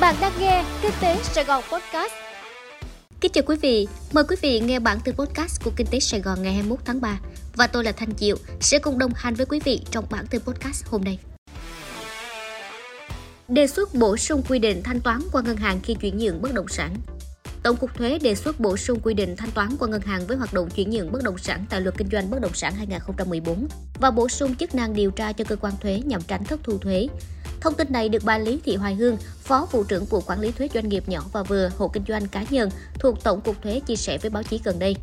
Bạn đang nghe Kinh tế Sài Gòn Podcast. Kính chào quý vị, mời quý vị nghe bản tin podcast của Kinh tế Sài Gòn ngày 21 tháng 3 và tôi là Thanh Diệu sẽ cùng đồng hành với quý vị trong bản tin podcast hôm nay. Đề xuất bổ sung quy định thanh toán qua ngân hàng khi chuyển nhượng bất động sản. Tổng cục Thuế đề xuất bổ sung quy định thanh toán qua ngân hàng với hoạt động chuyển nhượng bất động sản tại Luật Kinh doanh bất động sản 2014 và bổ sung chức năng điều tra cho cơ quan thuế nhằm tránh thất thu thuế. Thông tin này được bà Lý Thị Hoài Hương, Phó Vụ trưởng Vụ Quản lý thuế doanh nghiệp nhỏ và vừa, hộ kinh doanh cá nhân thuộc Tổng cục Thuế chia sẻ với báo chí gần đây.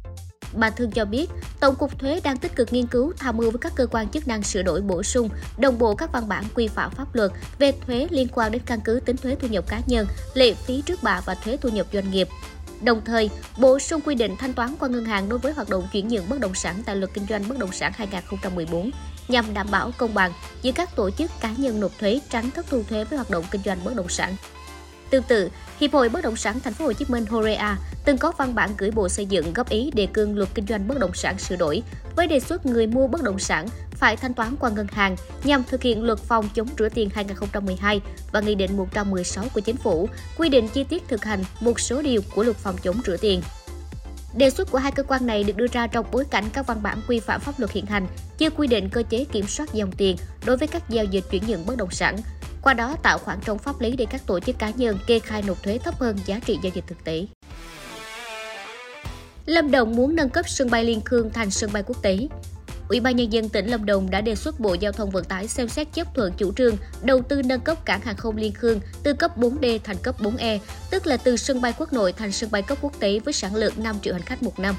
Bà Thương cho biết, Tổng cục Thuế đang tích cực nghiên cứu tham mưu với các cơ quan chức năng sửa đổi bổ sung, đồng bộ các văn bản quy phạm pháp luật về thuế liên quan đến căn cứ tính thuế thu nhập cá nhân, lệ phí trước bạ và thuế thu nhập doanh nghiệp. Đồng thời, bổ sung quy định thanh toán qua ngân hàng đối với hoạt động chuyển nhượng bất động sản tại Luật Kinh doanh bất động sản 2014 nhằm đảm bảo công bằng giữa các tổ chức cá nhân nộp thuế tránh thất thu thuế với hoạt động kinh doanh bất động sản. Tương tự, Hiệp hội Bất động sản Thành phố Hồ Chí Minh Horea từng có văn bản gửi Bộ Xây dựng góp ý đề cương luật kinh doanh bất động sản sửa đổi với đề xuất người mua bất động sản phải thanh toán qua ngân hàng nhằm thực hiện luật phòng chống rửa tiền 2012 và Nghị định 116 của Chính phủ quy định chi tiết thực hành một số điều của luật phòng chống rửa tiền. Đề xuất của hai cơ quan này được đưa ra trong bối cảnh các văn bản quy phạm pháp luật hiện hành chưa quy định cơ chế kiểm soát dòng tiền đối với các giao dịch chuyển nhượng bất động sản, qua đó tạo khoảng trống pháp lý để các tổ chức cá nhân kê khai nộp thuế thấp hơn giá trị giao dịch thực tế. Lâm Đồng muốn nâng cấp sân bay Liên Khương thành sân bay quốc tế. Ủy ban Nhân dân tỉnh Lâm Đồng đã đề xuất Bộ Giao thông Vận tải xem xét chấp thuận chủ trương đầu tư nâng cấp cảng hàng không Liên Khương từ cấp 4D thành cấp 4E, tức là từ sân bay quốc nội thành sân bay cấp quốc tế với sản lượng 5 triệu hành khách một năm.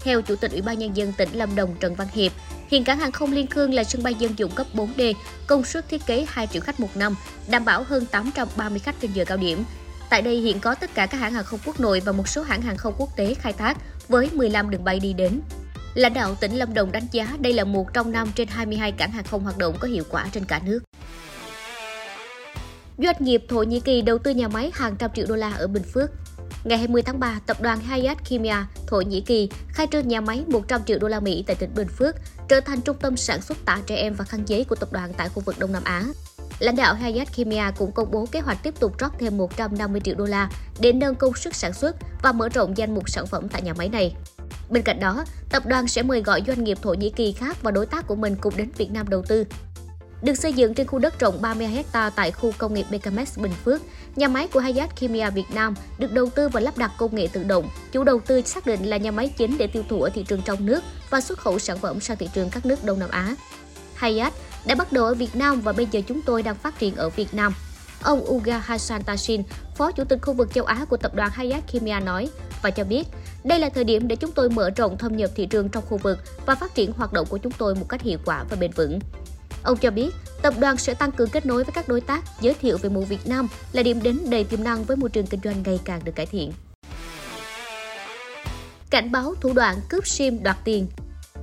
Theo Chủ tịch Ủy ban Nhân dân tỉnh Lâm Đồng Trần Văn Hiệp, hiện cảng hàng không Liên Khương là sân bay dân dụng cấp 4D, công suất thiết kế 2 triệu khách một năm, đảm bảo hơn 830 khách trên giờ cao điểm. Tại đây hiện có tất cả các hãng hàng không quốc nội và một số hãng hàng không quốc tế khai thác với 15 đường bay đi đến. Lãnh đạo tỉnh Lâm Đồng đánh giá đây là một trong năm trên 22 cảng hàng không hoạt động có hiệu quả trên cả nước. Doanh nghiệp Thổ Nhĩ Kỳ đầu tư nhà máy hàng trăm triệu đô la ở Bình Phước. Ngày 20 tháng 3, tập đoàn Hayat Kimia, Thổ Nhĩ Kỳ khai trương nhà máy 100 triệu đô la Mỹ tại tỉnh Bình Phước, trở thành trung tâm sản xuất tả trẻ em và khăn giấy của tập đoàn tại khu vực Đông Nam Á. Lãnh đạo Hayat Kimia cũng công bố kế hoạch tiếp tục rót thêm 150 triệu đô la để nâng công suất sản xuất và mở rộng danh mục sản phẩm tại nhà máy này. Bên cạnh đó, tập đoàn sẽ mời gọi doanh nghiệp Thổ Nhĩ Kỳ khác và đối tác của mình cùng đến Việt Nam đầu tư. Được xây dựng trên khu đất rộng 30 ha tại khu công nghiệp BKMX Bình Phước, nhà máy của Hayat Kimia Việt Nam được đầu tư và lắp đặt công nghệ tự động. Chủ đầu tư xác định là nhà máy chính để tiêu thụ ở thị trường trong nước và xuất khẩu sản phẩm sang thị trường các nước Đông Nam Á. Hayat đã bắt đầu ở Việt Nam và bây giờ chúng tôi đang phát triển ở Việt Nam. Ông Uga Hassan Tashin, Phó Chủ tịch khu vực châu Á của tập đoàn Hayat Kimia nói và cho biết đây là thời điểm để chúng tôi mở rộng thâm nhập thị trường trong khu vực và phát triển hoạt động của chúng tôi một cách hiệu quả và bền vững. Ông cho biết, tập đoàn sẽ tăng cường kết nối với các đối tác, giới thiệu về một Việt Nam là điểm đến đầy tiềm năng với môi trường kinh doanh ngày càng được cải thiện. Cảnh báo thủ đoạn cướp SIM đoạt tiền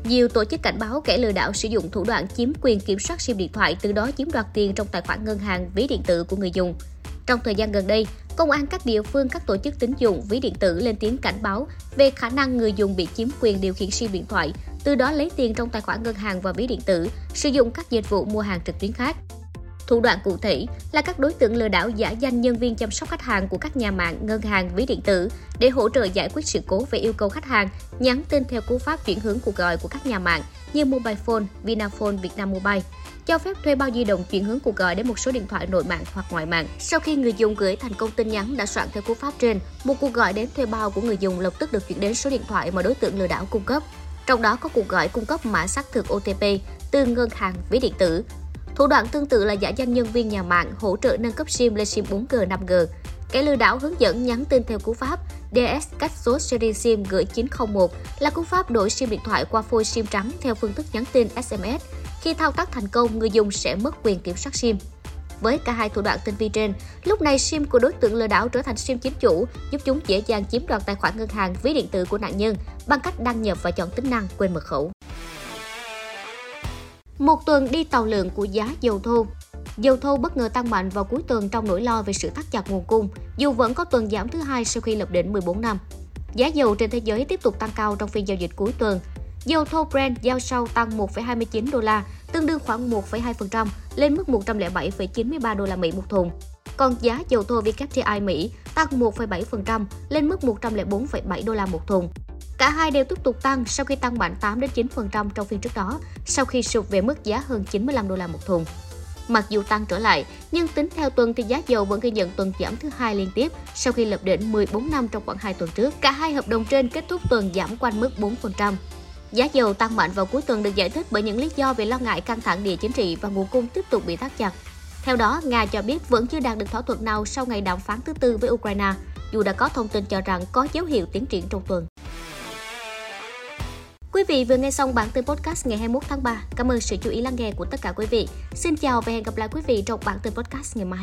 nhiều tổ chức cảnh báo kẻ lừa đảo sử dụng thủ đoạn chiếm quyền kiểm soát SIM điện thoại, từ đó chiếm đoạt tiền trong tài khoản ngân hàng, ví điện tử của người dùng. Trong thời gian gần đây, công an các địa phương, các tổ chức tín dụng, ví điện tử lên tiếng cảnh báo về khả năng người dùng bị chiếm quyền điều khiển SIM điện thoại, từ đó lấy tiền trong tài khoản ngân hàng và ví điện tử, sử dụng các dịch vụ mua hàng trực tuyến khác. Thủ đoạn cụ thể là các đối tượng lừa đảo giả danh nhân viên chăm sóc khách hàng của các nhà mạng, ngân hàng, ví điện tử để hỗ trợ giải quyết sự cố về yêu cầu khách hàng, nhắn tin theo cú pháp chuyển hướng cuộc gọi của các nhà mạng như Mobile Phone, Vinaphone, Vietnam Mobile cho phép thuê bao di động chuyển hướng cuộc gọi đến một số điện thoại nội mạng hoặc ngoại mạng. Sau khi người dùng gửi thành công tin nhắn đã soạn theo cú pháp trên, một cuộc gọi đến thuê bao của người dùng lập tức được chuyển đến số điện thoại mà đối tượng lừa đảo cung cấp. Trong đó có cuộc gọi cung cấp mã xác thực OTP từ ngân hàng, ví điện tử, Thủ đoạn tương tự là giả danh nhân viên nhà mạng hỗ trợ nâng cấp SIM lên SIM 4G, 5G. Kẻ lừa đảo hướng dẫn nhắn tin theo cú pháp DS cách số series SIM gửi 901 là cú pháp đổi SIM điện thoại qua phôi SIM trắng theo phương thức nhắn tin SMS. Khi thao tác thành công, người dùng sẽ mất quyền kiểm soát SIM. Với cả hai thủ đoạn tinh vi trên, lúc này SIM của đối tượng lừa đảo trở thành SIM chính chủ, giúp chúng dễ dàng chiếm đoạt tài khoản ngân hàng, ví điện tử của nạn nhân bằng cách đăng nhập và chọn tính năng quên mật khẩu. Một tuần đi tàu lượng của giá dầu thô. Dầu thô bất ngờ tăng mạnh vào cuối tuần trong nỗi lo về sự thắt chặt nguồn cung, dù vẫn có tuần giảm thứ hai sau khi lập đỉnh 14 năm. Giá dầu trên thế giới tiếp tục tăng cao trong phiên giao dịch cuối tuần. Dầu thô Brent giao sau tăng 1,29 đô la, tương đương khoảng 1,2% lên mức 107,93 đô la Mỹ một thùng còn giá dầu thô WTI Mỹ tăng 1,7% lên mức 104,7 đô la một thùng. Cả hai đều tiếp tục tăng sau khi tăng mạnh 8 đến 9% trong phiên trước đó, sau khi sụt về mức giá hơn 95 đô la một thùng. Mặc dù tăng trở lại, nhưng tính theo tuần thì giá dầu vẫn ghi nhận tuần giảm thứ hai liên tiếp sau khi lập đỉnh 14 năm trong khoảng 2 tuần trước. Cả hai hợp đồng trên kết thúc tuần giảm quanh mức 4%. Giá dầu tăng mạnh vào cuối tuần được giải thích bởi những lý do về lo ngại căng thẳng địa chính trị và nguồn cung tiếp tục bị thắt chặt. Theo đó, Nga cho biết vẫn chưa đạt được thỏa thuận nào sau ngày đàm phán thứ tư với Ukraine, dù đã có thông tin cho rằng có dấu hiệu tiến triển trong tuần. Quý vị vừa nghe xong bản tin podcast ngày 21 tháng 3. Cảm ơn sự chú ý lắng nghe của tất cả quý vị. Xin chào và hẹn gặp lại quý vị trong bản tin podcast ngày mai.